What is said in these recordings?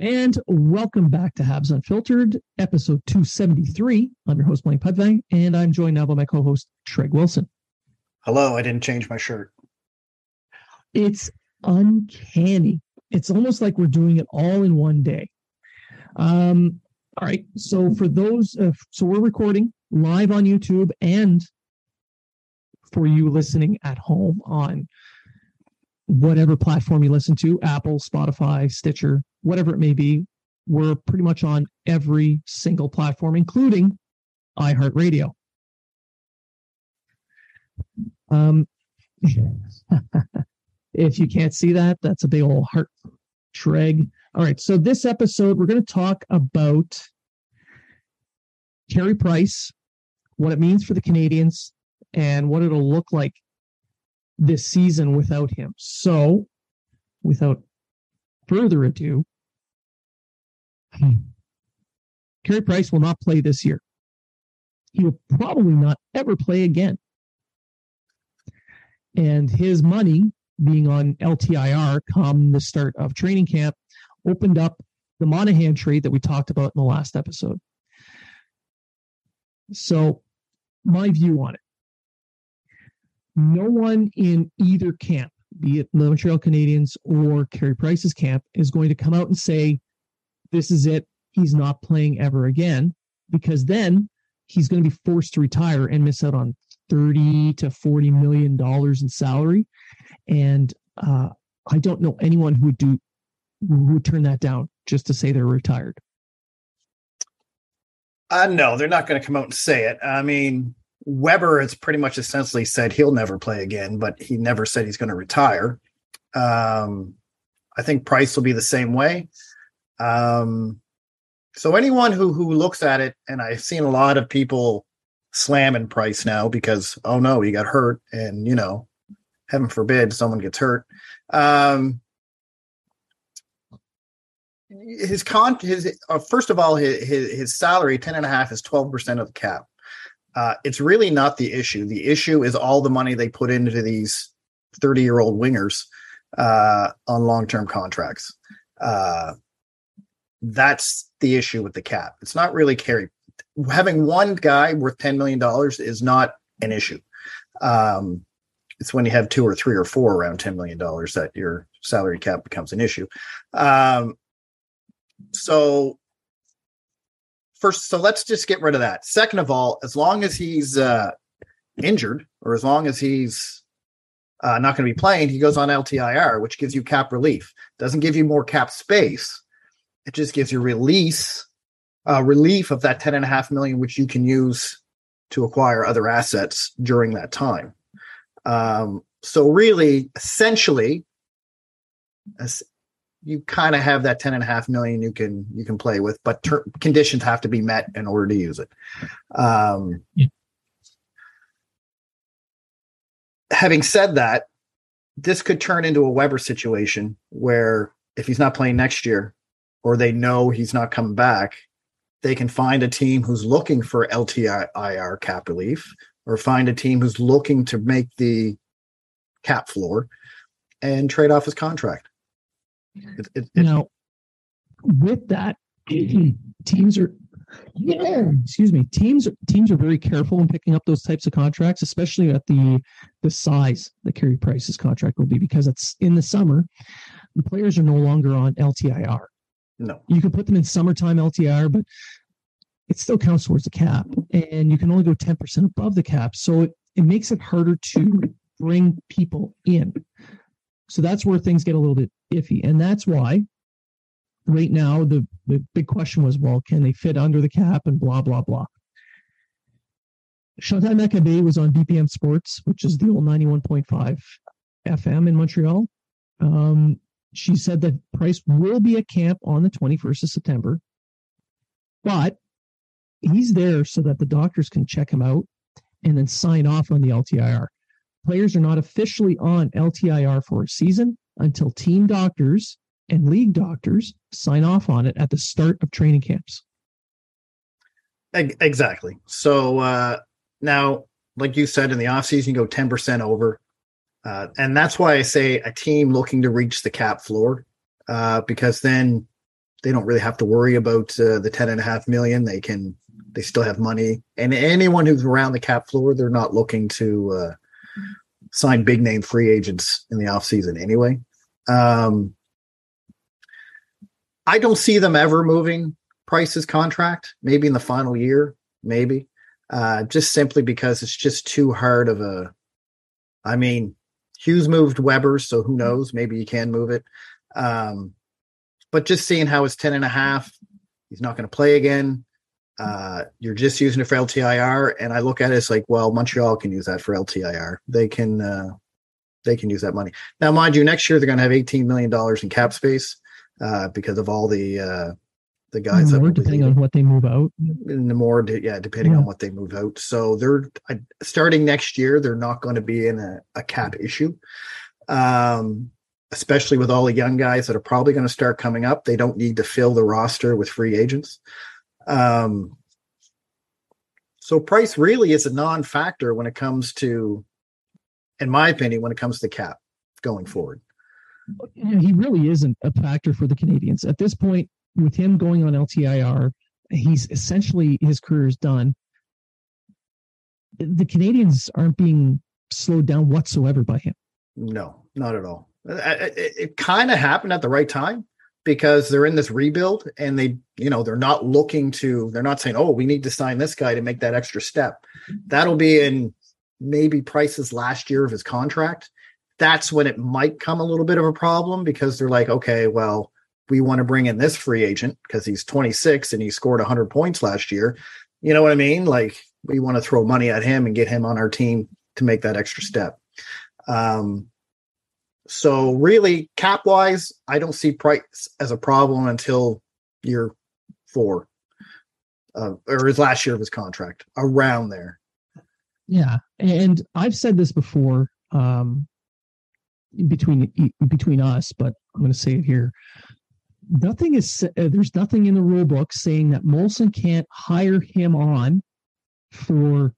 And welcome back to Habs Unfiltered, episode 273. I'm your host, Blaine Pudvang, and I'm joined now by my co host, Treg Wilson. Hello, I didn't change my shirt. It's uncanny. It's almost like we're doing it all in one day. Um, all right. So, for those, uh, so we're recording live on YouTube and for you listening at home on whatever platform you listen to Apple, Spotify, Stitcher, whatever it may be. We're pretty much on every single platform, including iHeartRadio. Um, if you can't see that, that's a big old heart treg. All right. So, this episode, we're going to talk about Carey Price, what it means for the Canadiens, and what it'll look like this season without him. So, without further ado, Carey Price will not play this year. He will probably not ever play again. And his money being on LTIR come the start of training camp opened up the Monahan trade that we talked about in the last episode. So, my view on it no one in either camp, be it the Montreal Canadiens or Carey Price's camp, is going to come out and say, This is it. He's not playing ever again, because then he's going to be forced to retire and miss out on 30 to 40 million dollars in salary. And uh, I don't know anyone who would do who would turn that down just to say they're retired. Uh, no, they're not going to come out and say it. I mean, Weber has pretty much essentially said he'll never play again, but he never said he's going to retire. Um, I think Price will be the same way. Um, so anyone who who looks at it, and I've seen a lot of people slamming Price now because oh no, he got hurt, and you know, heaven forbid someone gets hurt. Um, his con his uh, first of all his, his his salary ten and a half is twelve percent of the cap. Uh, it's really not the issue. The issue is all the money they put into these 30 year old wingers uh, on long term contracts. Uh, that's the issue with the cap. It's not really Carey. Having one guy worth $10 million is not an issue. Um, it's when you have two or three or four around $10 million that your salary cap becomes an issue. Um, so first, so let's just get rid of that. Second of all, as long as he's uh, injured or as long as he's uh, not going to be playing, he goes on LTIR, which gives you cap relief. Doesn't give you more cap space. It just gives you release, uh, relief of that ten and a half million, which you can use to acquire other assets during that time. Um, so really, essentially, you kind of have that 10 and a half million you can you can play with but ter- conditions have to be met in order to use it um, yeah. having said that this could turn into a weber situation where if he's not playing next year or they know he's not coming back they can find a team who's looking for ltir cap relief or find a team who's looking to make the cap floor and trade off his contract It, it, it, Now, with that, teams are yeah, excuse me teams teams are very careful in picking up those types of contracts especially at the the size that Carey Price's contract will be because it's in the summer the players are no longer on LTIR no, you can put them in summertime LTIR but it still counts towards the cap and you can only go 10% above the cap so it, it makes it harder to bring people in so that's where things get a little bit iffy and that's why right now the, the big question was, well, can they fit under the cap and blah, blah, blah. Chantal Machabée was on BPM Sports, which is the old 91.5 FM in Montreal. Um, she said that Price will be at camp on the 21st of September, but he's there so that the doctors can check him out and then sign off on the LTIR. Players are not officially on LTIR for a season until team doctors and league doctors sign off on it at the start of training camps. Exactly. So uh, now, like you said, in the offseason, you go 10% over. Uh, and that's why I say a team looking to reach the cap floor, uh, because then they don't really have to worry about uh, the 10 and a half million. They can, they still have money. And anyone who's around the cap floor, they're not looking to uh, sign big name free agents in the offseason anyway. Um, I don't see them ever moving Price's contract. Maybe in the final year, maybe. Uh, just simply because it's just too hard of a. I mean, Hughes moved Weber, so who knows? Maybe you can move it. Um, but just seeing how it's 10 and a half, he's not going to play again. Uh, you're just using it for LTIR. And I look at it as like, well, Montreal can use that for LTIR. They can, uh, they can use that money. Now, mind you, next year they're going to have $18 million in cap space uh, because of all the uh, the guys more, depending on what they move out. And the more, yeah, depending yeah. on what they move out. So they're starting next year. They're not going to be in a, a cap issue, um, especially with all the young guys that are probably going to start coming up. They don't need to fill the roster with free agents. Um, so price really is a non-factor when it comes to, in my opinion, when it comes to cap going forward he really isn't a factor for the Canadiens at this point. With him going on LTIR, he's essentially his career is done. The Canadiens aren't being slowed down whatsoever by him. No, not at all. It, it, it kind of happened at the right time because they're in this rebuild and they, you know, they're not looking to, they're not saying, oh, we need to sign this guy to make that extra step. That'll be in maybe Price's last year of his contract that's when it might come a little bit of a problem because they're like, okay, well, we want to bring in this free agent because he's 26 and he scored 100 points last year. You know what I mean? Like we want to throw money at him and get him on our team to make that extra step. Um, so really, cap wise, I don't see price as a problem until year four, uh, or his last year of his contract, around there. Yeah, and I've said this before. Um, between between us, but I'm going to say it here. Nothing is uh, there's nothing in the rule book saying that Molson can't hire him on for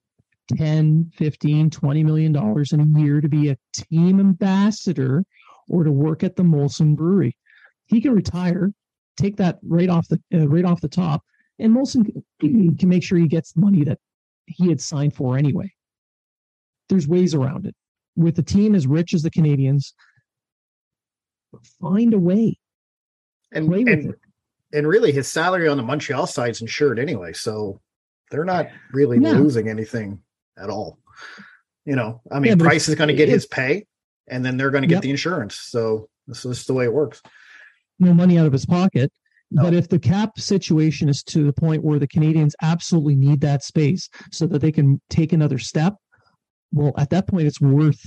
10, 15, 20 million dollars in a year to be a team ambassador or to work at the Molson brewery. He can retire, take that right off the uh, right off the top, and Molson can, can make sure he gets the money that he had signed for anyway. There's ways around it with a team as rich as the Canadiens, find a way. And play with and, it. and really, his salary on the Montreal side is insured anyway, so they're not really yeah. losing anything at all. You know, I mean, yeah, Price is going to get his pay, and then they're going to get yep. the insurance. So this is the way it works. No money out of his pocket. No. But if the cap situation is to the point where the Canadiens absolutely need that space so that they can take another step, well, at that point, it's worth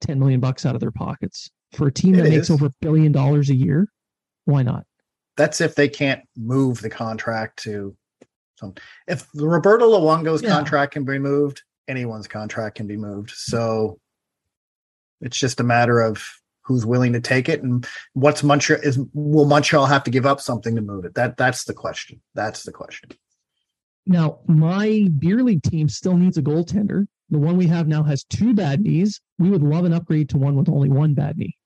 10 million bucks out of their pockets for a team that makes over a billion dollars a year. Why not? That's if they can't move the contract to some. If Roberto Luongo's yeah. contract can be moved, anyone's contract can be moved. So it's just a matter of who's willing to take it and what's Montreal is will Montreal have to give up something to move it? That that's the question. That's the question. Now, my beer league team still needs a goaltender. The one we have now has two bad knees. We would love an upgrade to one with only one bad knee.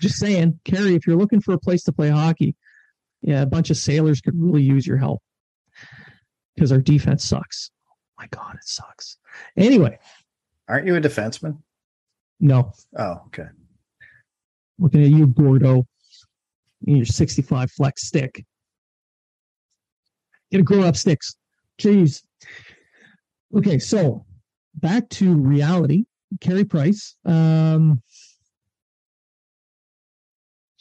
Just saying, Carey, if you're looking for a place to play hockey, yeah, a bunch of sailors could really use your help because our defense sucks. Oh my God, it sucks. Anyway, aren't you a defenseman? No. Oh, okay. Looking at you, Gordo, your 65 flex stick. Get a grow up sticks. Jeez. Okay, so back to reality. Carey Price. Um,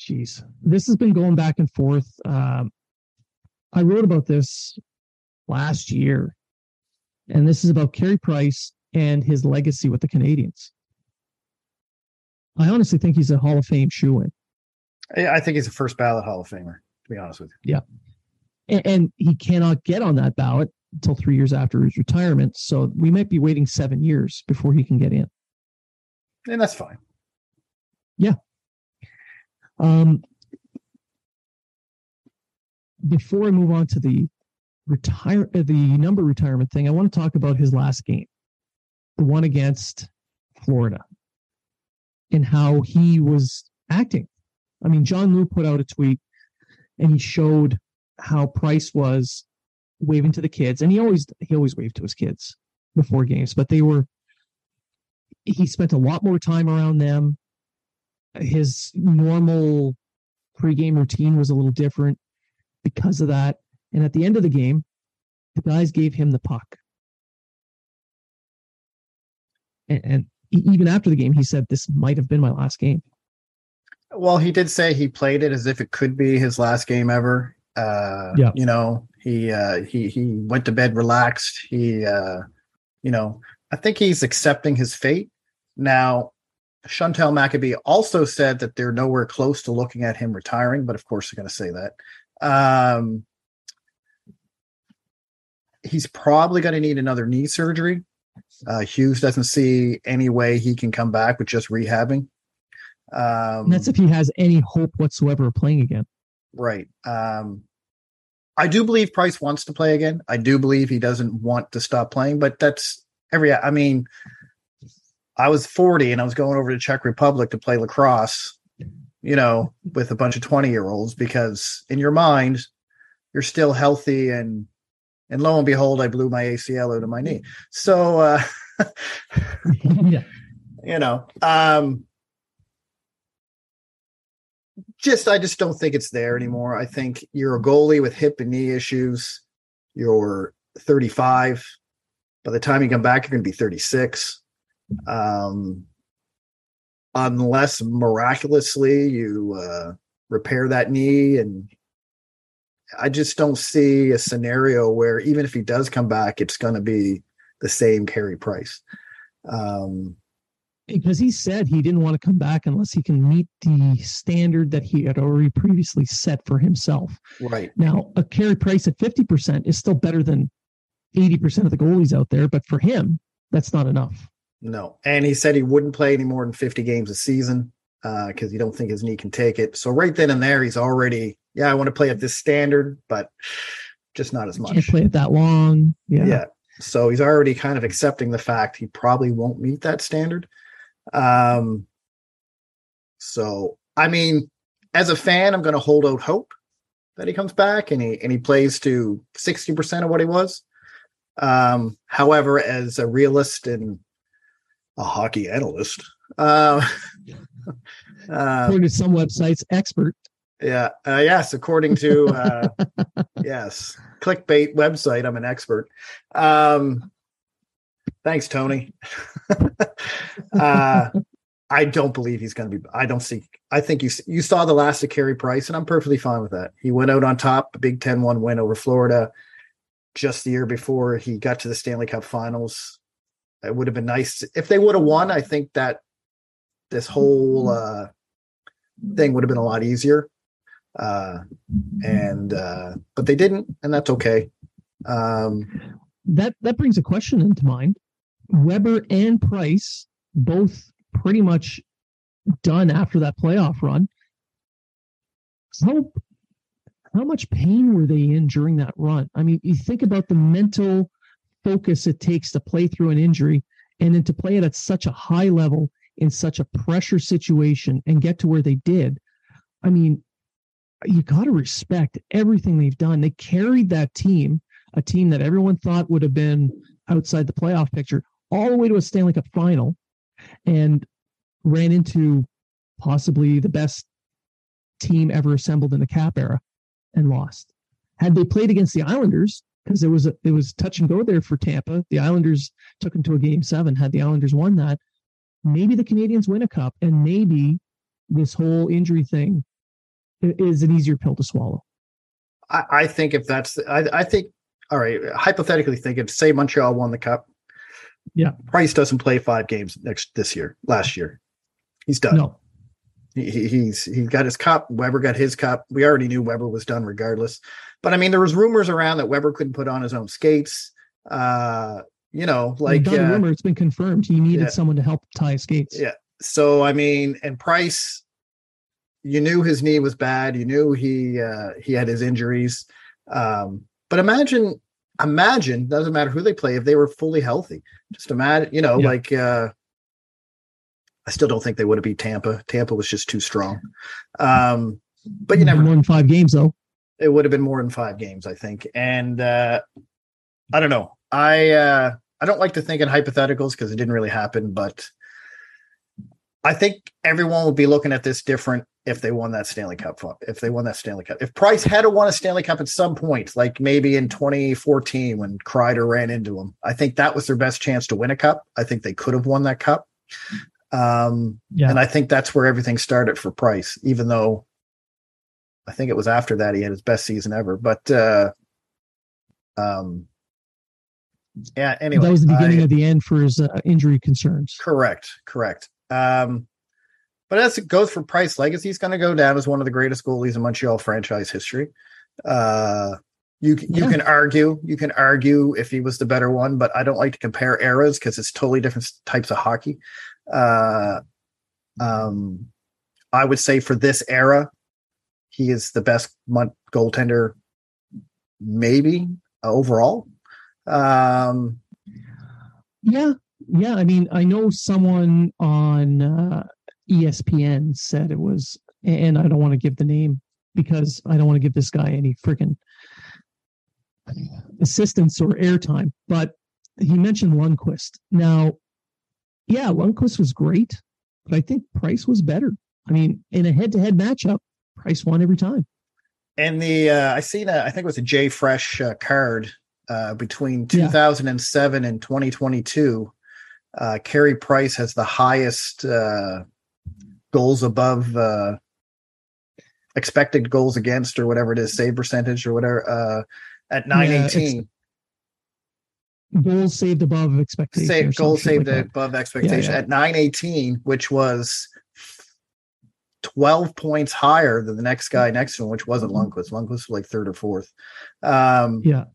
Jeez, this has been going back and forth. Um, I wrote about this last year, and this is about Carey Price and his legacy with the Canadiens. I honestly think he's a Hall of Fame shoe in. I think he's a first ballot Hall of Famer, to be honest with you. Yeah. And, and he cannot get on that ballot until three years after his retirement. So we might be waiting seven years before he can get in. And that's fine. Yeah. Um, before I move on to the retire uh, the number retirement thing, I want to talk about his last game, the one against Florida, and how he was acting. I mean, John Lu put out a tweet and he showed how Price was waving to the kids, and he always he always waved to his kids before games, but they were he spent a lot more time around them his normal pregame routine was a little different because of that. And at the end of the game, the guys gave him the puck. And, and even after the game, he said, This might have been my last game. Well, he did say he played it as if it could be his last game ever. Uh, yeah. You know, he uh, he he went to bed relaxed. He, uh, you know, I think he's accepting his fate. Now, Chantal Machabée also said that they're nowhere close to looking at him retiring, but of course they're going to say that. Um, he's probably going to need another knee surgery. Uh, Hughes doesn't see any way he can come back with just rehabbing. Um, that's if he has any hope whatsoever of playing again. Right. Um, I do believe Price wants to play again. I do believe he doesn't want to stop playing, but that's every. I mean, I was 40 and I was going over to Czech Republic to play lacrosse, you know, with a bunch of 20 year olds because in your mind, you're still healthy and and lo and behold, I blew my ACL out of my knee. So uh yeah. you know, um just I just don't think it's there anymore. I think you're a goalie with hip and knee issues. You're 35. By the time you come back, you're going to be 36 um, unless miraculously you uh, repair that knee and I just don't see a scenario where even if he does come back, it's going to be the same Carey Price. Um, because he said he didn't want to come back unless he can meet the standard that he had already previously set for himself. Right. Now, a Carey Price at 50% is still better than 80% of the goalies out there, but for him, that's not enough. No. And he said he wouldn't play any more than 50 games a season because uh, he don't think his knee can take it. So right then and there, he's already, yeah, I want to play at this standard, but just not as much. Can't play it that long. Yeah. Yeah. So he's already kind of accepting the fact he probably won't meet that standard. Um, so I mean, as a fan, I'm going to hold out hope that he comes back and he and he plays to 60% of what he was. Um, however, as a realist and a hockey analyst. Uh, uh, according to some websites, expert. Yeah. Uh, yes. According to uh, yes, clickbait website, I'm an expert. Um, thanks, Tony. uh, I don't believe he's going to be. I don't see. I think you you saw the last of Carey Price, and I'm perfectly fine with that. He went out on top, Big 10-1 win over Florida, just the year before he got to the Stanley Cup Finals. It would have been nice if they would have won. I think that this whole uh, thing would have been a lot easier. Uh, and uh, but they didn't, and that's okay. Um, that that brings a question into mind. Weber and Price both pretty much done after that playoff run. How how much pain were they in during that run? I mean, you think about the mental focus it takes to play through an injury and then to play it at such a high level in such a pressure situation and get to where they did, I mean, you got to respect everything they've done. They carried that team, a team that everyone thought would have been outside the playoff picture, all the way to a Stanley Cup final and ran into possibly the best team ever assembled in the cap era and lost. Had they played against the Islanders, because there was a it was touch and go there for Tampa. The Islanders took them to a game seven. Had the Islanders won that, maybe the Canadiens win a cup, and maybe this whole injury thing is an easier pill to swallow. I, I think if that's, I, I think, all right, hypothetically think if say Montreal won the cup, yeah, Price doesn't play five games next this year. Last year, he's done. No, he, he's he got his cup. Weber got his cup. We already knew Weber was done regardless. But I mean, there was rumors around that Weber couldn't put on his own skates. Uh, you know, like uh, rumor. It's been confirmed. He needed yeah. someone to help tie skates. Yeah. So I mean, and Price, you knew his knee was bad. You knew he uh, he had his injuries. Um, but imagine, imagine doesn't matter who they play if they were fully healthy. Just imagine, you know, Yeah. like uh, I still don't think they would have beat Tampa. Tampa was just too strong. Um, but you never more than five games though. it would have been more than five games, I think. And uh I don't know. I uh I don't like to think in hypotheticals because it didn't really happen, but I think everyone would be looking at this different if they won that Stanley Cup. If they won that Stanley Cup, if Price had to won a Stanley Cup at some point, like maybe in 2014 when Kreider ran into him, I think that was their best chance to win a cup. I think they could have won that cup. Um, Yeah. and I think that's where everything started for Price, even though I think it was after that he had his best season ever. But uh um yeah, anyway. that was the beginning I- of the end for his uh, injury concerns. correct, correct. Um but as it goes for Price, legacy is going to go down as one of the greatest goalies in Montreal franchise history. Uh you you Yeah. can argue, you can argue if he was the better one, but I don't like to compare eras because it's totally different types of hockey. Uh um I would say for this era, he is the best mon- goaltender, maybe overall. Um, Yeah, yeah. I mean, I know someone on uh, ESPN said it was, and I don't want to give the name because I don't want to give this guy any freaking assistance or airtime. But he mentioned Lundqvist. Now, yeah, Lundqvist was great, but I think Price was better. I mean, in a head-to-head matchup, Price won every time. and the uh, I seen a I think it was a JFresh uh, card uh, between Yeah. 2007 and 2022. Uh, Carey Price has the highest uh, goals above uh, expected goals against or whatever it is, save percentage or whatever uh, at Yeah, 918. Goals saved above expectation. Save some goal saved like above expectation yeah. at 918, which was 12 points higher than the next guy next to him, which wasn't Lundqvist. Lundqvist was like third or fourth. Um, Yeah.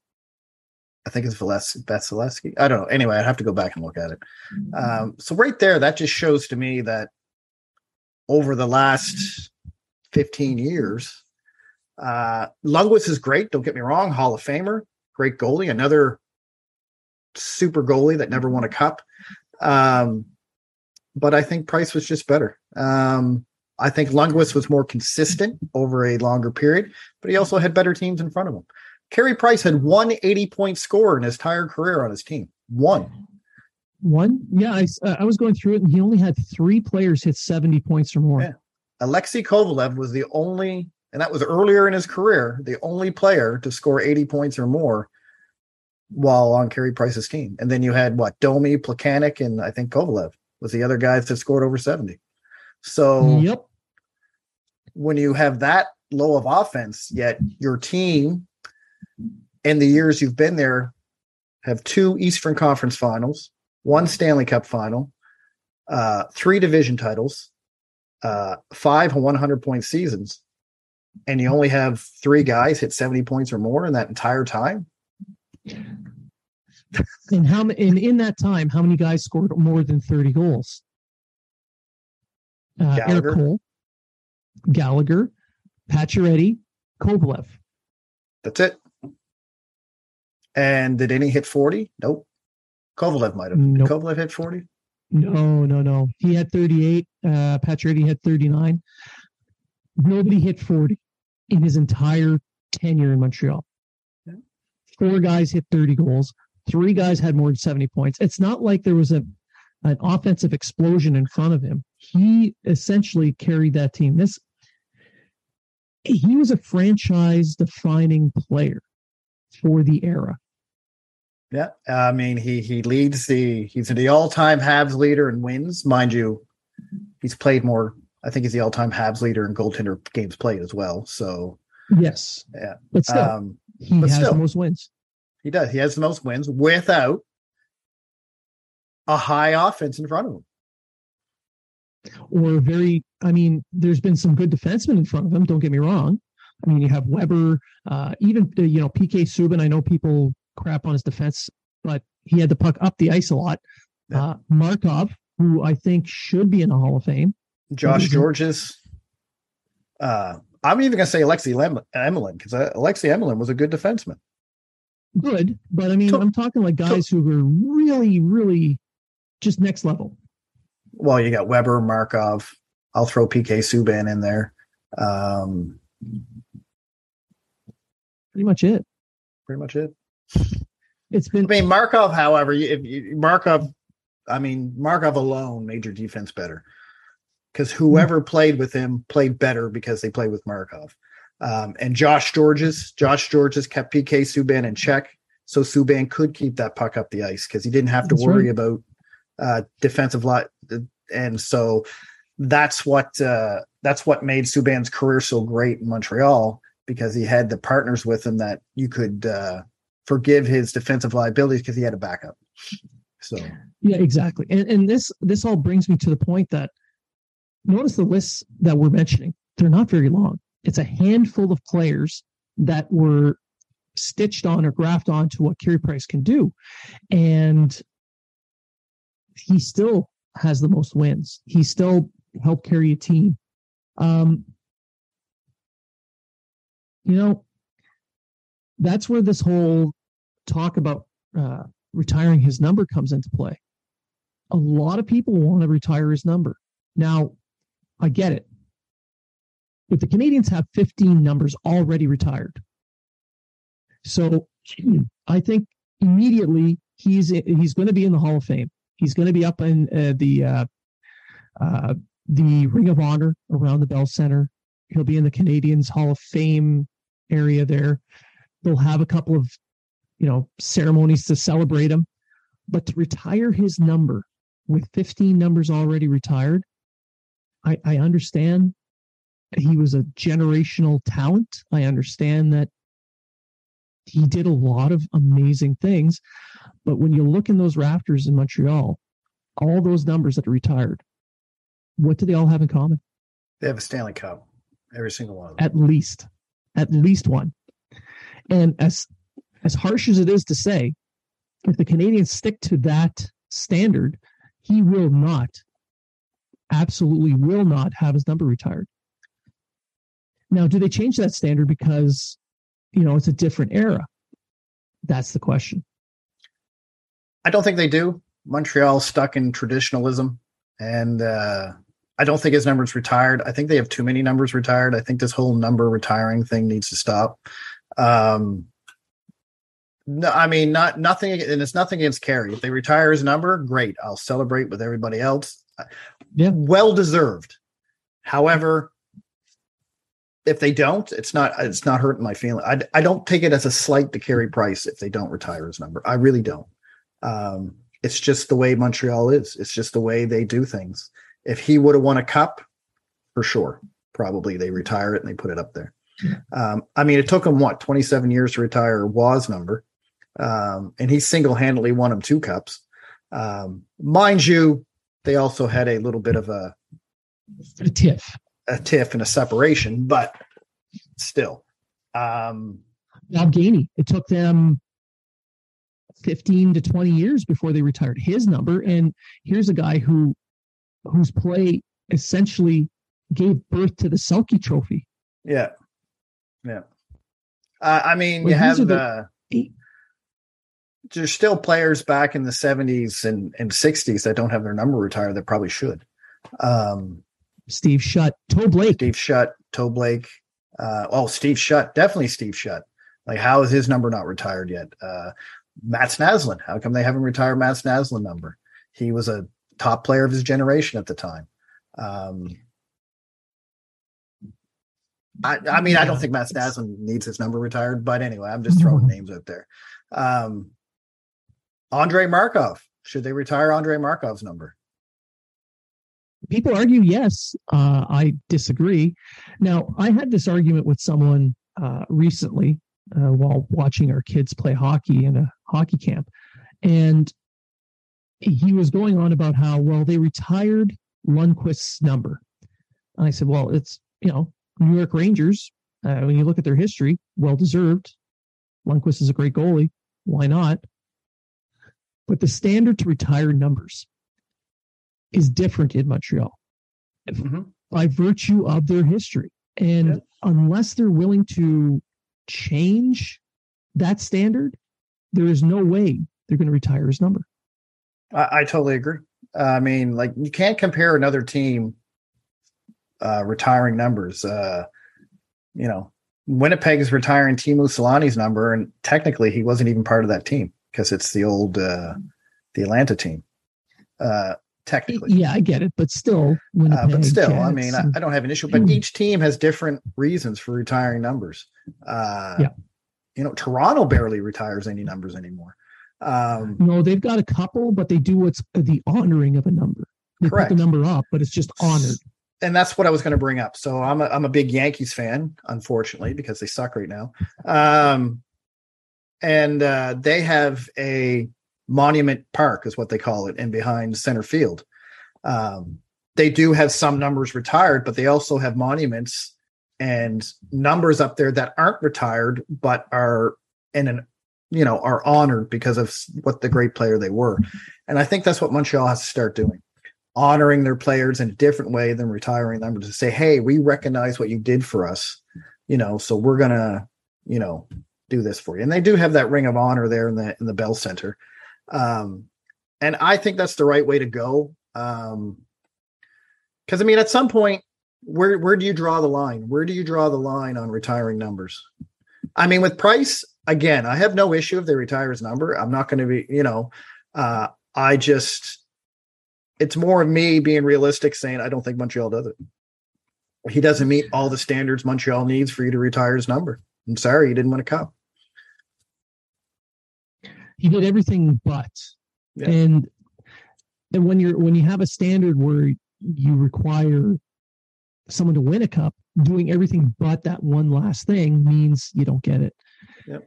I think it's Vales- Vasilevskiy. I don't know. Anyway, I'd have to go back and look at it. Um, so right there, that just shows to me that over the last 15 years, uh, Lundqvist is great. Don't get me wrong. Hall of Famer, great goalie, another super goalie that never won a cup. Um, but I think Price was just better. Um, I think Lundqvist was more consistent over a longer period, but he also had better teams in front of him. Carey Price had one 80 point score in his entire career on his team. One. One, yeah, I, uh, I was going through it, and he only had three players hit seventy points or more. Yeah. Alexei Kovalev was the only, and that was earlier in his career, the only player to score 80 points or more while on Carey Price's team. And then you had what, Domi, Plekanec, and I think Kovalev was the other guys that scored over 70. So Yep. when you have that low of offense, yet your team in the years you've been there have two Eastern Conference finals, one Stanley Cup final, uh, three division titles, uh, five 100 point seasons, and you only have three guys hit 70 points or more in that entire time. And how and in that time, how many guys scored more than thirty goals? Uh, Gallagher. Erik Cole, Gallagher, Pacioretty, Kovalev. That's it. And did any hit 40? Nope. Kovalev might have. Nope. Kovalev hit 40? No, no, no. He had 38. Uh, Pacioretty had 39. Nobody hit 40 in his entire tenure in Montreal. Four guys hit 30 goals. Three guys had more than 70 points. It's not like there was a an offensive explosion in front of him. He essentially carried that team. This he was a franchise defining player for the era. Yeah, I mean he he leads the he's the all time Habs leader in wins, mind you. He's played more. I think he's the all time Habs leader in goaltender games played as well. So yes, yeah, but still, um, he but has still, the most wins. He does. He has the most wins without a high offense in front of him. Or very, I mean, there's been some good defensemen in front of him. Don't get me wrong. I mean, you have Weber, uh, even uh, you know PK Subban. I know people crap on his defense, but he had the puck up the ice a lot. Yeah. Uh, Markov, who I think should be in the Hall of Fame. Josh Gorges. Uh, I'm even going to say Alexei Emelin because uh, Alexei Emelin was a good defenseman. Good, but I mean, I'm talking like guys who were really, really just next level. Well, you got Weber, Markov. I'll throw PK Subban in there. Um, pretty much it. Pretty much it. It's been. I mean, Markov. However, if you, Markov, I mean, Markov alone made your defense better because whoever played with him played better because they played with Markov. Um, and Josh Gorges, Josh Gorges kept PK Subban in check, so Subban could keep that puck up the ice because he didn't have to That's worry right. about uh, defensive lot, and so that's what uh, that's what made Subban's career so great in Montreal because he had the partners with him that you could uh, forgive his defensive liabilities because he had a backup. So yeah, exactly. And and this this all brings me to the point that notice the lists that we're mentioning. They're not very long. It's a handful of players that were stitched on or grafted onto what Carey Price can do. And he still has the most wins. He still helped carry a team. Um, you know, that's where this whole talk about uh, retiring his number comes into play. A lot of people want to retire his number. Now, I get it. But the Canadiens have 15 numbers already retired. So I think immediately he's he's going to be in the Hall of Fame. He's going to be up in uh, the uh, uh, the Ring of Honor around the Bell Center. He'll be in the Canadiens Hall of Fame area there. They'll have a couple of you know ceremonies to celebrate him, but to retire his number with 15 numbers already retired, I, I understand he was a generational talent. I understand that he did a lot of amazing things. But when you look in those rafters in Montreal, all those numbers that are retired, what do they all have in common? They have a Stanley Cup, every single one. Of them. At least, at least one. And as as harsh as it is to say, if the Canadiens stick to that standard, he will not, absolutely will not have his number retired. Now, do they change that standard because, you know, it's a different era? That's the question. I don't think they do. Montreal's stuck in traditionalism, and uh, I don't think his number's retired. I think they have too many numbers retired. I think this whole number retiring thing needs to stop. Um, no, I mean, not nothing, and it's nothing against Carey. If they retire his number, great. I'll celebrate with everybody else. Yeah, well deserved. However, if they don't, it's not it's not hurting my feeling. I, I don't take it as a slight to Carey Price if they don't retire his number. I really don't. Um, it's just the way Montreal is. It's just the way they do things. If he would have won a cup, for sure, probably they retire it and they put it up there. Um, I mean, it took him what 27 years to retire Waz number, um, and he single handedly won him two cups. Um, mind you, they also had a little bit of a, a tiff a tiff and a separation, but still. Um, Bob Gainey, it took them 15 to 20 years before they retired his number. And here's a guy who whose play essentially gave birth to the Selke trophy. Yeah. Yeah. Uh, I mean, well, you have the, the there's still players back in the 70s and, and 60s that don't have their number retired that probably should. Um, Steve Shutt, Toe Blake, Steve Shutt, Toe Blake. Uh, oh, Steve Shutt, definitely Steve Shutt. Like, how is his number not retired yet? Uh, Mats Naslund, how come they haven't retired Mats Naslund number? He was a top player of his generation at the time. Um, I, I mean, I don't think Mats Naslund needs his number retired, but anyway, I'm just throwing names out there. Um, Andrei Markov, should they retire Andrei Markov's number? People argue yes. Uh, I disagree. Now, I had this argument with someone uh, recently uh, while watching our kids play hockey in a hockey camp, and he was going on about how well they retired Lundqvist's number. And I said, well, it's you know New York Rangers. Uh, when you look at their history, well deserved. Lundqvist is a great goalie. Why not? But the standard to retire numbers is different in Montreal mm-hmm. by virtue of their history. And yeah. unless they're willing to change that standard, there is no way they're going to retire his number. I, I totally agree. Uh, I mean, like you can't compare another team uh, retiring numbers. Uh, you know, Winnipeg is retiring Teemu Selanne's number, and technically he wasn't even part of that team because it's the old uh, the Atlanta team. Uh, technically, yeah, I get it, but still, uh, but still, I mean, I, I, don't have an issue. But each team has different reasons for retiring numbers. Uh, yeah, you know, Toronto barely retires any numbers anymore. Um, no, they've got a couple, but they do what's the honoring of a number. They correct. put the number up, but it's just honored. And that's what I was going to bring up. So I'm a, I'm a big Yankees fan, unfortunately, because they suck right now. Um, and uh, they have a monument park, is what they call it, in behind center field. Um, they do have some numbers retired, but they also have monuments and numbers up there that aren't retired, but are in an you know are honored because of what the great player they were and i think that's what montreal has to start doing honoring their players in a different way than retiring them to say hey we recognize what you did for us you know so we're gonna you know do this for you and they do have that ring of honor there in the in the bell center um and i think that's the right way to go um because i mean at some point where where do you draw the line where do you draw the line on retiring numbers i mean with price again, I have no issue if they retire his number. I'm not going to be, you know, uh, I just, it's more of me being realistic saying I don't think Montreal does it. He doesn't meet all the standards Montreal needs for you to retire his number. I'm sorry, he didn't want to cup. He did everything but. Yeah. And and when you're when you have a standard where you require someone to win a cup, doing everything but that one last thing means you don't get it. Yep.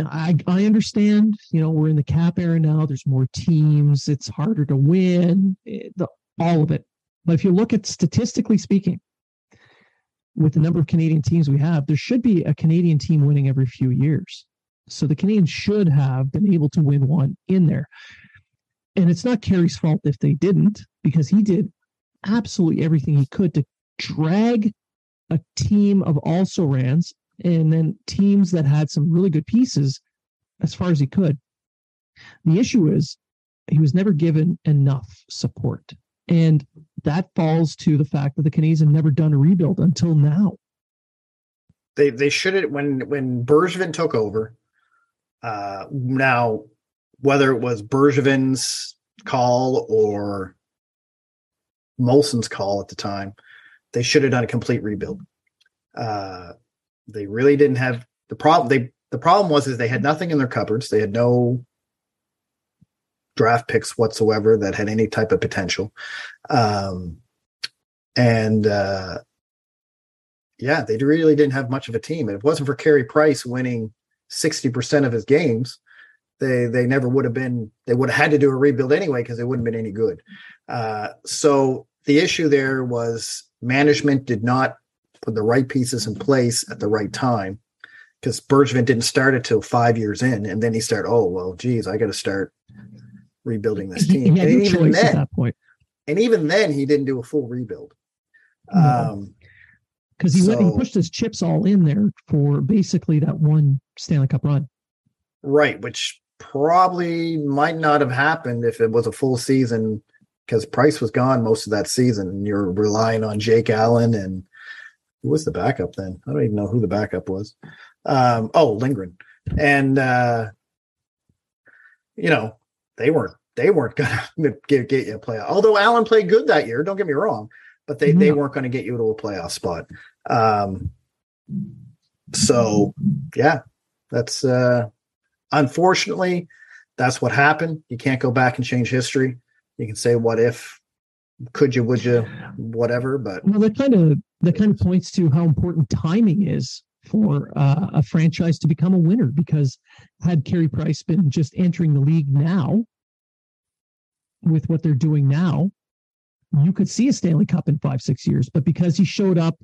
I I understand. You know, we're in the cap era now. There's more teams. It's harder to win. It, the, all of it. But if you look at statistically speaking, with the number of Canadian teams we have, there should be a Canadian team winning every few years. So the Canadiens should have been able to win one in there. And it's not Carey's fault if they didn't, because he did absolutely everything he could to drag a team of also rans and then teams that had some really good pieces as far as he could. The issue is he was never given enough support. And that falls to the fact that the Canadiens have never done a rebuild until now. They they should have when when Bergevin took over. Uh, now, whether it was Bergevin's call or Molson's call at the time, they should have done a complete rebuild. Uh, they really didn't have the problem. They the problem was is they had nothing in their cupboards. They had no draft picks whatsoever that had any type of potential. Um, and uh, yeah, they really didn't have much of a team. And it wasn't for Carey Price winning sixty percent of his games, they they never would have been. They would have had to do a rebuild anyway because it wouldn't have been any good. Uh, so the issue there was management did not put the right pieces in place at the right time. Because Bergevin didn't start it till five years in, and then he started. Oh well, geez, I got to start rebuilding this team. And even then, at that point. and even then, he didn't do a full rebuild. Um, because he so, he pushed his chips all in there for basically that one Stanley Cup run. Right, which probably might not have happened if it was a full season because Price was gone most of that season. And you're relying on Jake Allen and who was the backup then? I don't even know who the backup was. Um, oh, Lindgren. And uh, you know, they weren't they weren't gonna get, get you a playoff. Although Allen played good that year, don't get me wrong, but they, they weren't going to get you to a playoff spot. Um, so yeah, that's uh, unfortunately that's what happened. You can't go back and change history. You can say what if, could you, would you, whatever. But well, that kind of that kind of points to how important timing is for uh, a franchise to become a winner. Because had Carey Price been just entering the league now, with what they're doing now, you could see a Stanley Cup in five, six years. But because he showed up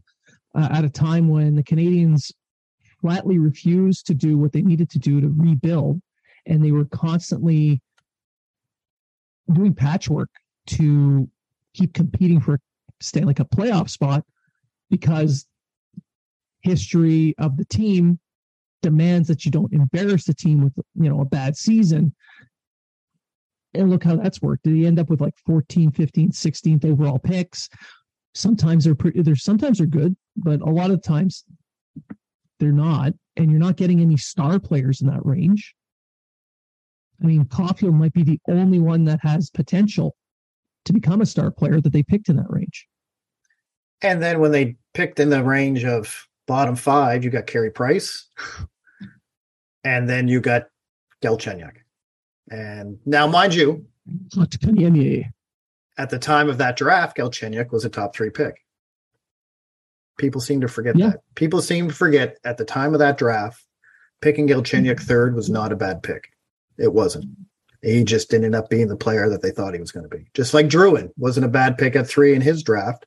uh, at a time when the Canadiens flatly refused to do what they needed to do to rebuild, and they were constantly doing patchwork to keep competing for a Stanley Cup playoff spot because history of the team demands that you don't embarrass the team with you know a bad season and look how that's worked. Did he end up with like 14, 15, 16th overall picks? Sometimes they're pretty, they're sometimes they're good, but a lot of times they're not. And you're not getting any star players in that range. I mean, Caufield might be the only one that has potential to become a star player that they picked in that range. And then when they picked in the range of bottom five, you got Carey Price, and then you got Galchenyuk. And now, mind you, at the time of that draft, Galchenyuk was a top three pick. People seem to forget yeah. that. People seem to forget at the time of that draft, picking Galchenyuk third was not a bad pick. It wasn't. He just didn't end up being the player that they thought he was going to be. Just like Drouin wasn't a bad pick at three in his draft,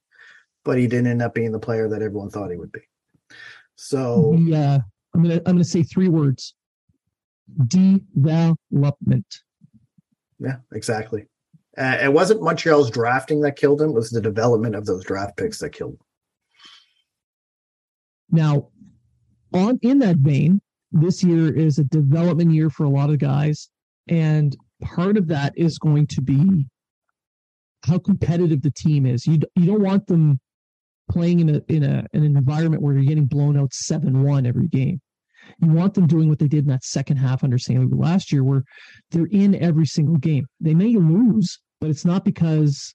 but he didn't end up being the player that everyone thought he would be. So yeah, I'm gonna I'm gonna say three words: development. Yeah, exactly. Uh, it wasn't Montreal's drafting that killed him; it was the development of those draft picks that killed him. Now, on in that vein, this year is a development year for a lot of guys, and part of that is going to be how competitive the team is. You you don't want them playing in a in a in an environment where you're getting blown out seven one every game. You want them doing what they did in that second half under. Louis last year, where they're in every single game. They may lose, but it's not because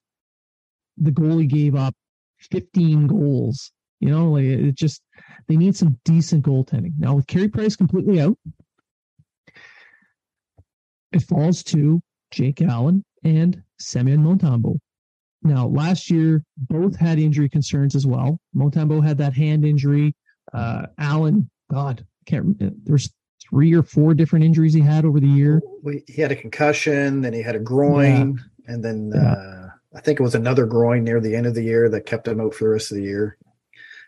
the goalie gave up 15 goals. You know, like it just they need some decent goaltending. Now with Carey Price completely out, it falls to Jake Allen and Semyon Montembeault. Now, last year, both had injury concerns as well. Montembeault had that hand injury. Uh, Allen, God, can't remember. There's three or four different injuries he had over the year. He had a concussion, then he had a groin, yeah. and then yeah. uh, I think it was another groin near the end of the year that kept him out for the rest of the year.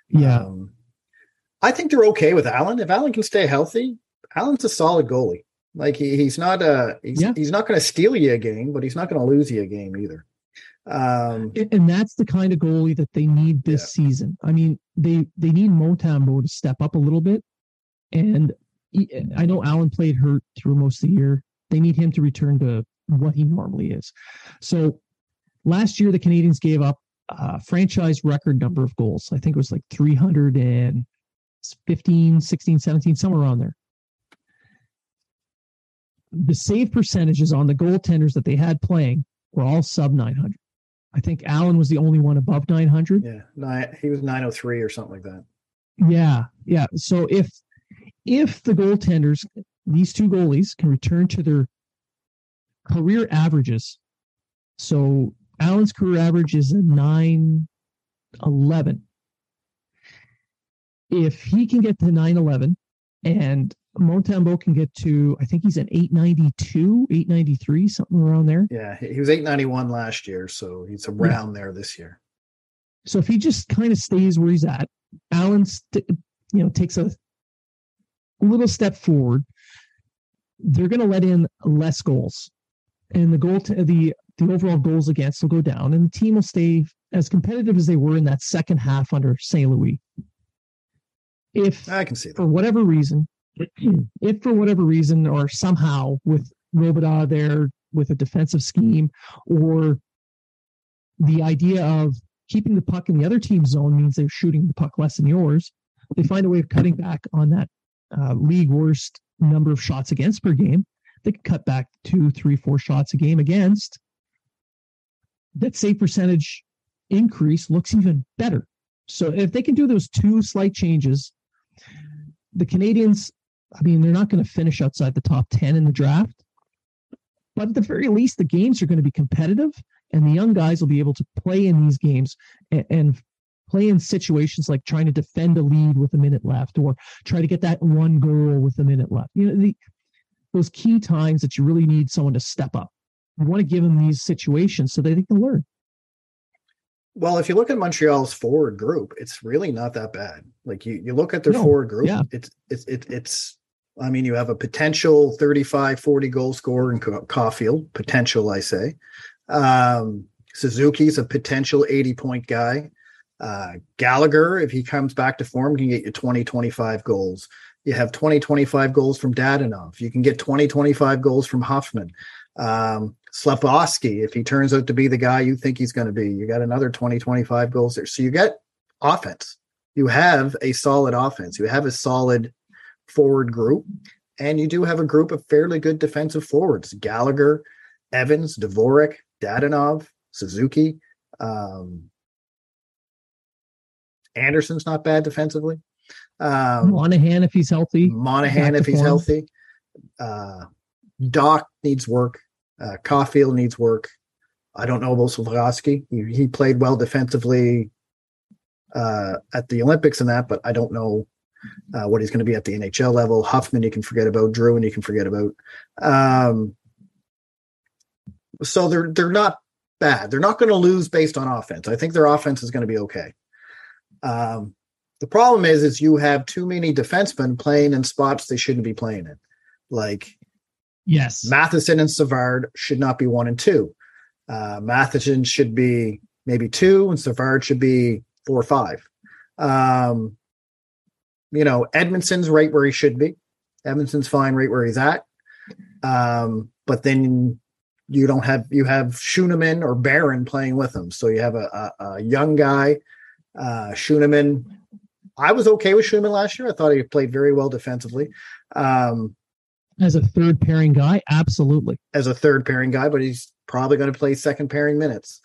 Yeah. Um, I think they're okay with Allen. If Allen can stay healthy, Allen's a solid goalie. Like he, he's not a he's, yeah. he's not going to steal you a game, but he's not going to lose you a game either. Um, and that's the kind of goalie that they need this yeah. season. I mean, they they need Montembeault to step up a little bit, and I know Allen played hurt through most of the year. They need him to return to what he normally is. So last year, the Canadiens gave up a franchise record number of goals. I think it was like 315, 16, 17, somewhere around there. The save percentages on the goaltenders that they had playing were all sub 900. I think Allen was the only one above 900. Yeah, he was 903 or something like that. Yeah, yeah. So if if the goaltenders, these two goalies, can return to their career averages, so Allen's career average is a 911. If he can get to 911 and Montembeault can get to, I think he's at 892, 893, something around there. Yeah, he was 891 last year, so he's around yeah. there this year. So if he just kind of stays where he's at, Allen, st- you know, takes a little step forward, they're going to let in less goals, and the goal to the the overall goals against will go down, and the team will stay as competitive as they were in that second half under St. Louis. If I can see that. for whatever reason if for whatever reason or somehow with Robidas there with a defensive scheme or the idea of keeping the puck in the other team's zone means they're shooting the puck less than yours. They find a way of cutting back on that uh, league worst number of shots against per game. They can cut back two, three, four shots a game against. That save percentage increase looks even better. So if they can do those two slight changes, the Canadiens, I mean, they're not going to finish outside the top 10 in the draft. But at the very least, the games are going to be competitive and the young guys will be able to play in these games and, and play in situations like trying to defend a lead with a minute left or try to get that one goal with a minute left. You know, the, those key times that you really need someone to step up. You want to give them these situations so that they can learn. Well, if you look at Montreal's forward group, it's really not that bad. Like you, you look at their no, forward group, yeah. it's, it's, it, it's, I mean, you have a potential 35, 40 goal scorer in Caufield, potential, I say. Um, Suzuki's a potential 80 point guy. Uh, Gallagher, if he comes back to form, can get you 20, 25 goals. You have 20, 25 goals from Dadonov. You can get 20, 25 goals from Hoffman. Um, Slafkovsky, if he turns out to be the guy you think he's going to be, you got another 20, 25 goals there. So you get offense. You have a solid offense. You have a solid forward group. And you do have a group of fairly good defensive forwards Gallagher, Evans, Dvorak, Dadonov, Suzuki. Um, Anderson's not bad defensively. Um, Monahan, if he's healthy. Monahan, if he's form. healthy. Uh, Dach needs work. Uh, Caufield needs work. I don't know about Slafkovsky. He, he played well defensively uh, at the Olympics and that, but I don't know uh, what he's going to be at the NHL level. Hoffman, you can forget about. Drouin you can forget about. Um, so they're they're not bad. They're not going to lose based on offense. I think their offense is going to be okay. Um, the problem is, is you have too many defensemen playing in spots they shouldn't be playing in. Like, yes, Matheson and Savard should not be one and two. Uh, Matheson should be maybe two, and Savard should be four or five. Um, you know, Edmundson's right where he should be. Edmundson's fine right where he's at. Um, but then you don't have you have Schueneman or Barron playing with him. So you have a, a, a young guy, uh, Schueneman. I was okay with Schueneman last year. I thought he played very well defensively. Um, as a third pairing guy, absolutely. As a third pairing guy, but he's probably going to play second pairing minutes.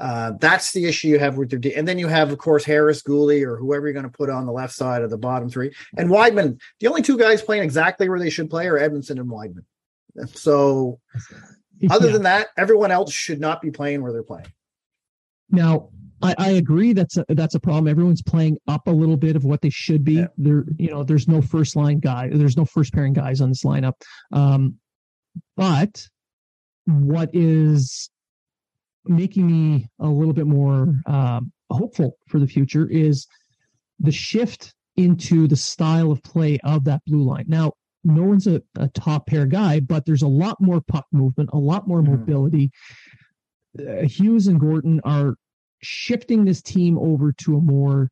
Uh, that's the issue you have with their D. And then you have, of course, Harris, Guhle, or whoever you're going to put on the left side of the bottom three. And Wideman, the only two guys playing exactly where they should play are Edmundson and Wideman. So other yeah. than that, everyone else should not be playing where they're playing. Now, I, I, agree that's a, that's a problem. Everyone's playing up a little bit of what they should be. Yeah. There, you know, there's no first line guy. There's no first pairing guys on this lineup. Um, but what is making me a little bit more um, hopeful for the future is the shift into the style of play of that blue line. Now, no one's a, a top pair guy, but there's a lot more puck movement, a lot more mm-hmm. mobility. Uh, Hughes and Gorton are shifting this team over to a more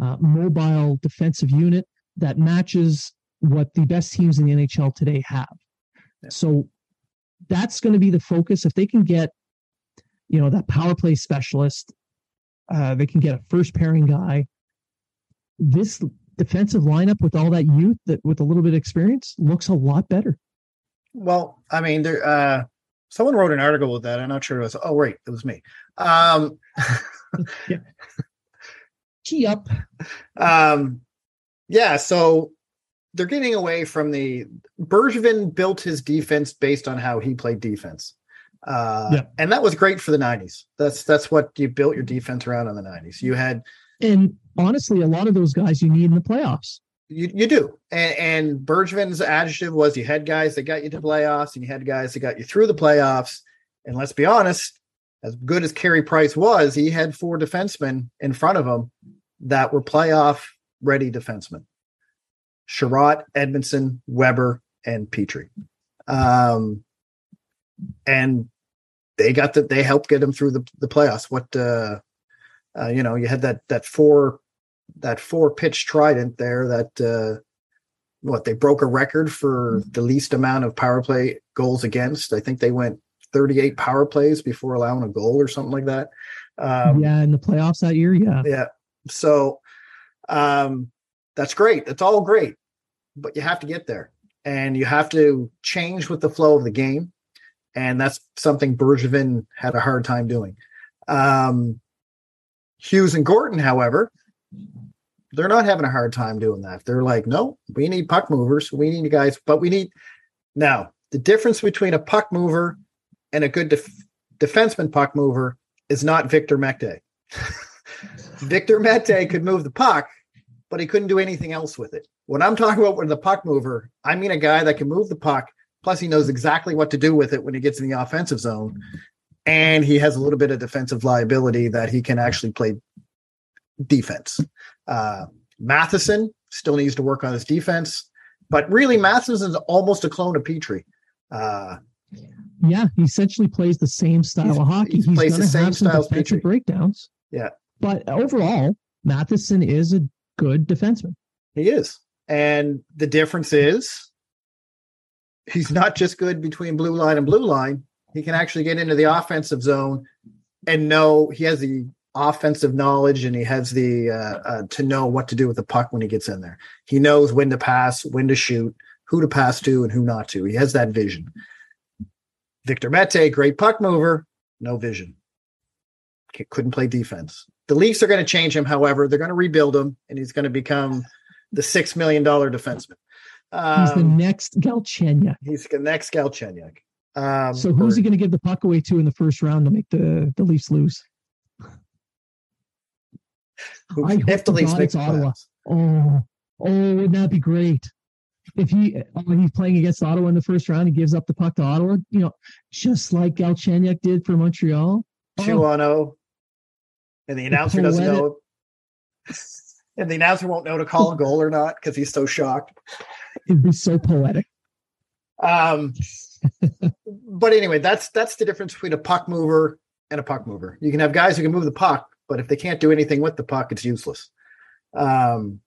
uh, mobile defensive unit that matches what the best teams in the NHL today have. So that's going to be the focus. If they can get, you know, that power play specialist, uh, they can get a first pairing guy. This defensive lineup with all that youth that with a little bit of experience looks a lot better. Well, I mean, there uh someone wrote an article with that. I'm not sure it was oh wait, it was me. Um yeah. Key up. Um yeah, so they're getting away from the Bergevin built his defense based on how he played defense. Uh, yeah. and that was great for the 90s. That's that's what you built your defense around in the 90s. You had and honestly, a lot of those guys you need in the playoffs. You, you do. And, and Bergevin's adjective was you had guys that got you to playoffs and you had guys that got you through the playoffs. And let's be honest, as good as Carey Price was, he had four defensemen in front of him that were playoff ready defensemen. Chiarot, Edmundson, Weber, and Petry. Um, and they got that they helped get him through the, the playoffs. What uh uh, you know, you had that that four that four pitch trident there that uh, what they broke a record for the least amount of power play goals against. I think they went 38 power plays before allowing a goal or something like that. Um, yeah, in the playoffs that year, yeah, yeah. So um, that's great. That's all great, but you have to get there, and you have to change with the flow of the game, and that's something Bergevin had a hard time doing. Um, Hughes and Gorton, however, they're not having a hard time doing that. They're like, no, we need puck movers. We need guys, but we need now the difference between a puck mover and a good def- defenseman puck mover is not Victor Mete. Victor Mete could move the puck, but he couldn't do anything else with it. When I'm talking about with the puck mover, I mean a guy that can move the puck, plus he knows exactly what to do with it when he gets in the offensive zone. And he has a little bit of defensive liability that he can actually play defense. Uh, Matheson still needs to work on his defense, but really Matheson is almost a clone of Petry. Uh, yeah, he essentially plays the same style of hockey. He's, he's going to have some defensive breakdowns. Yeah, but overall, Matheson is a good defenseman. He is, and the difference is he's not just good between blue line and blue line. He can actually get into the offensive zone and know he has the offensive knowledge and he has the uh, uh, to know what to do with the puck when he gets in there. He knows when to pass, when to shoot, who to pass to, and who not to. He has that vision. Victor Mete, great puck mover, no vision. Couldn't play defense. The Leafs are going to change him, however. They're going to rebuild him, and he's going to become the six million dollar defenseman. Um, he's the um, next Galchenyuk. He's the next Galchenyuk. Um, so who's or, he going to give the puck away to in the first round to make the the Leafs lose? I hope to God it's Ottawa. Oh, oh, wouldn't that be great? If he when he's playing against Ottawa in the first round, he gives up the puck to Ottawa, you know, just like Galchenyuk did for Montreal. Two on oh. And the announcer the doesn't know. And the announcer won't know to call a goal or not because he's so shocked. It'd be so poetic. Um, but anyway, that's that's the difference between a puck mover and a puck mover. You can have guys who can move the puck, but if they can't do anything with the puck, it's useless. Um,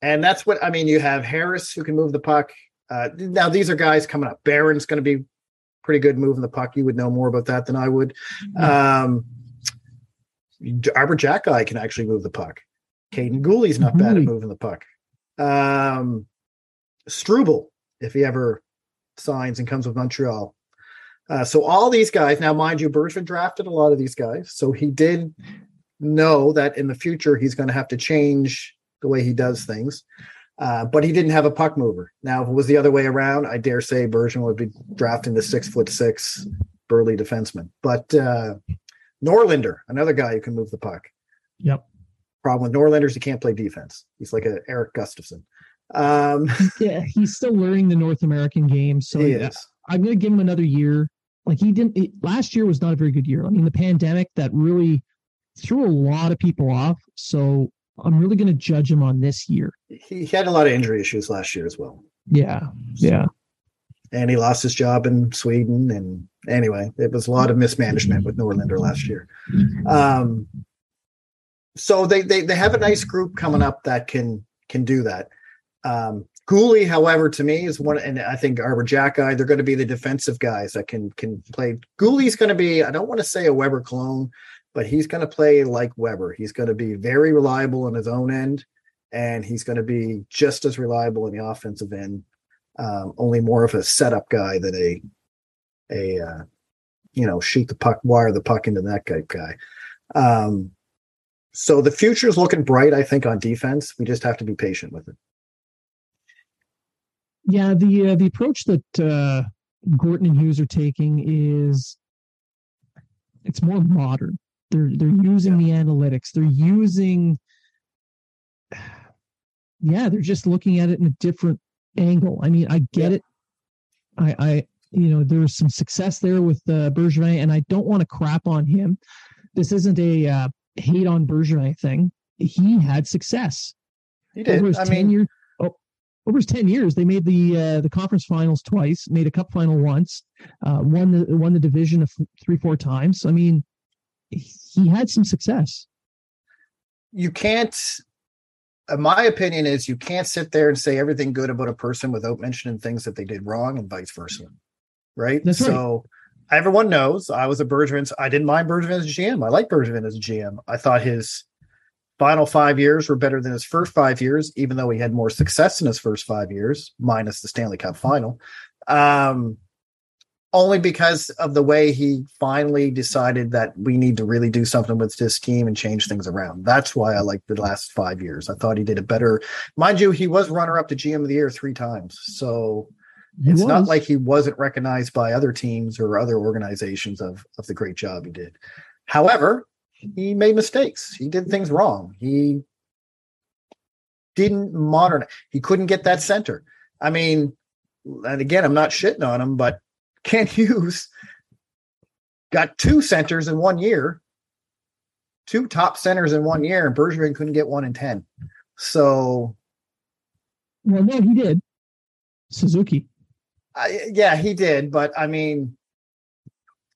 and that's what I mean. You have Harris who can move the puck. Uh, now these are guys coming up. Barron's going to be pretty good moving the puck. You would know more about that than I would. Mm-hmm. Um, Arber Xhekaj can actually move the puck. Kaiden Guhle's not bad at moving the puck. Um, Struble, if he ever signs and comes with Montreal. Uh, so all these guys, now mind you, Bergevin drafted a lot of these guys, so he did know that in the future he's going to have to change the way he does things. Uh, but he didn't have a puck mover. Now, if it was the other way around, I dare say Bergevin would be drafting the six foot six burly defenseman. But uh, Norlinder, another guy who can move the puck. Yep. Problem with Norlinder is he can't play defense. He's like a Erik Gustafsson. Um, yeah, he's still learning the North American game. So yeah, I'm going to give him another year. Like he didn't it, last year was not a very good year. I mean, the pandemic that really threw a lot of people off. So I'm really going to judge him on this year. He had a lot of injury issues last year as well. Yeah, yeah. And he lost his job in Sweden. And anyway, it was a lot of mismanagement with Norlinder last year. Um, so they, they they have a nice group coming up that can can do that. Um, Guhle, however, to me is one, and I think Arber Xhekaj, they're going to be the defensive guys that can can play. Guhle's going to be, I don't want to say a Weber clone, but he's going to play like Weber. He's going to be very reliable on his own end, and he's going to be just as reliable in the offensive end. Um, only more of a setup guy than a a uh, you know shoot the puck, wire the puck into that type guy. Um, so the future is looking bright, I think, on defense. We just have to be patient with it. Yeah, the uh, the approach that uh, Gorton and Hughes are taking is it's more modern. They're they're using yeah. the analytics. They're using yeah, they're just looking at it in a different angle. I mean, I get yeah. it. I I you know, there's some success there with uh, Bergevin, and I don't want to crap on him. This isn't a uh, hate on Bergevin thing. He had success. He did. Over his I 10 mean, years, oh, over his 10 years, they made the uh, the conference finals twice, made a cup final once, uh, won the won the division of three, four times. I mean, he had some success. You can't uh, my opinion is you can't sit there and say everything good about a person without mentioning things that they did wrong and vice versa. Right. That's right. so everyone knows I was a Bergevin. I didn't mind Bergevin as a GM. I like Bergevin as a GM. I thought his final five years were better than his first five years, even though he had more success in his first five years, minus the Stanley Cup final. Um, only because of the way he finally decided that we need to really do something with this team and change things around. That's why I like the last five years. I thought he did a better, mind you, he was runner up to GM of the year three times. So He it's not like he wasn't recognized by other teams or other organizations of of the great job he did. However, he made mistakes. He did things wrong. He didn't modern. He couldn't get that center. I mean, and again, I'm not shitting on him, but Kent Hughes got two centers in one year, two top centers in one year, and Bergevin couldn't get one in ten. So well, no, he did. Suzuki. I, yeah, he did, but I mean,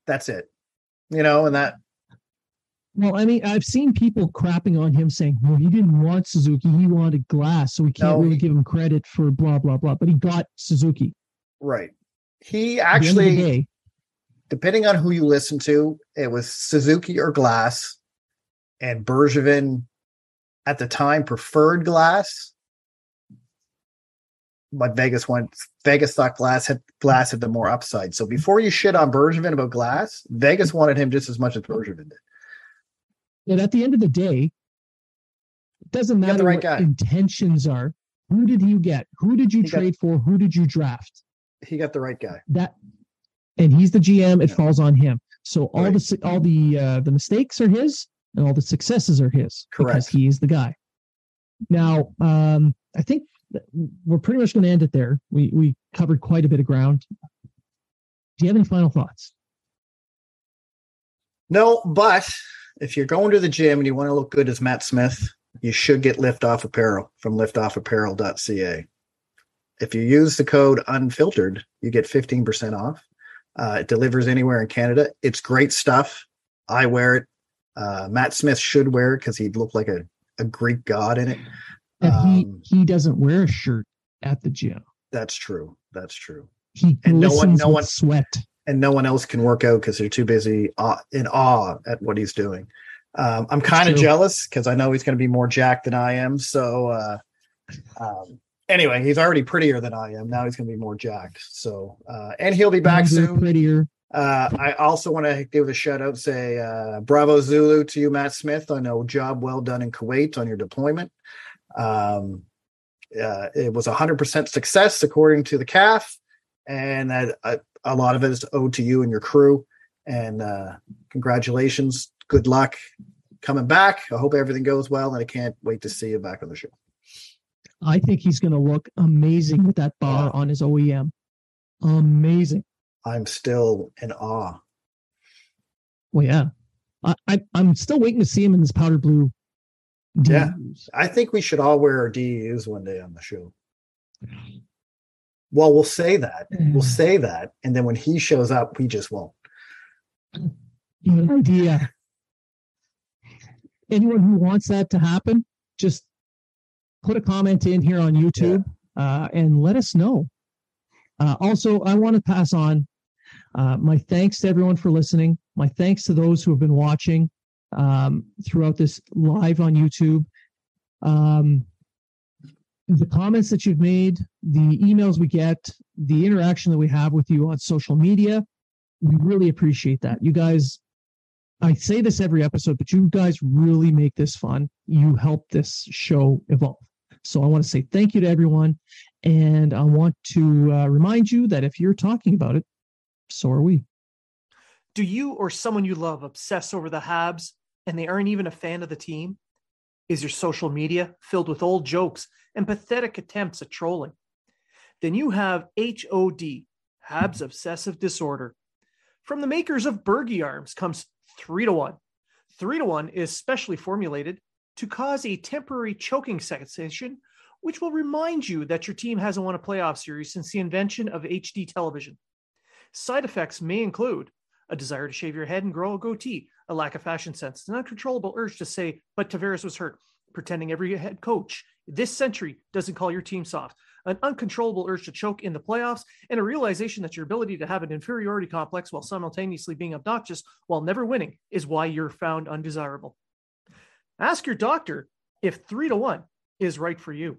that's it. You know, and that Well, I mean, I've seen people crapping on him saying, well, he didn't want Suzuki. He wanted Glass. So we can't No, really give him credit for blah, blah, blah. But he got Suzuki. right. He At the end of the actually, day, depending on who you listen to, it was Suzuki or Glass, and Bergevin at the time preferred Glass, but Vegas went. Vegas thought Glass had Glass had the more upside. So before you shit on Bergevin about Glass, Vegas wanted him just as much as Bergevin did. And at the end of the day, it doesn't matter right what guy. intentions are. Who did you get? Who did you He got- trade for? Who did you draft? He got the right guy. That, and he's the GM. It Yeah. falls on him. So all Right. the all the uh, the mistakes are his, and all the successes are his because Correct. he is the guy. Now, um, I think we're pretty much going to end it there. We we covered quite a bit of ground. Do you have any final thoughts? No, but if you're going to the gym and you want to look good as Matt Smith, you should get Liftoff Apparel from liftoffapparel.ca. If you use the code unfiltered, you get 15% off. Uh, it delivers anywhere in Canada. It's great stuff. I wear it. Uh, Matt Smith should wear it because he'd look like a, a Greek god in it. And Um, he he doesn't wear a shirt at the gym. That's true. That's true. He And no one- no one- sweat. and no one else can work out because they're too busy aw- in awe at what he's doing. Um, I'm kind of jealous because I know he's going to be more jacked than I am. So, uh, um, anyway, he's already prettier than I am. Now he's going to be more jacked. So, uh, and he'll be back soon. Prettier. Uh, I also want to give a shout out, say, uh, bravo Zulu to you, Matt Smith. I know job well done in Kuwait on your deployment. Um, uh, it was 100% success according to the CAF, and that uh, a lot of it is owed to you and your crew. And uh, congratulations, good luck coming back. I hope everything goes well, and I can't wait to see you back on the show. I think he's going to look amazing with that bar on his OEM. Amazing. I'm still in awe. Well, yeah. I, I I'm still waiting to see him in this powder blue. Yeah. I think we should all wear our DEUs one day on the show. Well, we'll say that. We'll say that. And then when he shows up, we just won't. An idea. Uh, anyone who wants that to happen, just put a comment in here on YouTube uh, and let us know. Uh, also, I want to pass on uh, my thanks to everyone for listening. My thanks to those who have been watching um, throughout this live on YouTube. Um, the comments that you've made, the emails we get, the interaction that we have with you on social media, we really appreciate that. You guys, I say this every episode, but you guys really make this fun. You help this show evolve. So I want to say thank you to everyone. And I want to uh, remind you that if you're talking about it, so are we. Do you or someone you love obsess over the Habs and they aren't even a fan of the team? Is your social media filled with old jokes and pathetic attempts at trolling? Then you have HOD, Habs Obsessive Disorder. From the makers of Bergie Arms comes 3 to 1. 3 to 1 is specially formulated to cause a temporary choking sensation, which will remind you that your team hasn't won a playoff series since the invention of HD television. Side effects may include a desire to shave your head and grow a goatee, a lack of fashion sense, an uncontrollable urge to say, but Tavares was hurt, pretending every head coach this century doesn't call your team soft, an uncontrollable urge to choke in the playoffs, and a realization that your ability to have an inferiority complex while simultaneously being obnoxious while never winning is why you're found undesirable. Ask your doctor if three to one is right for you.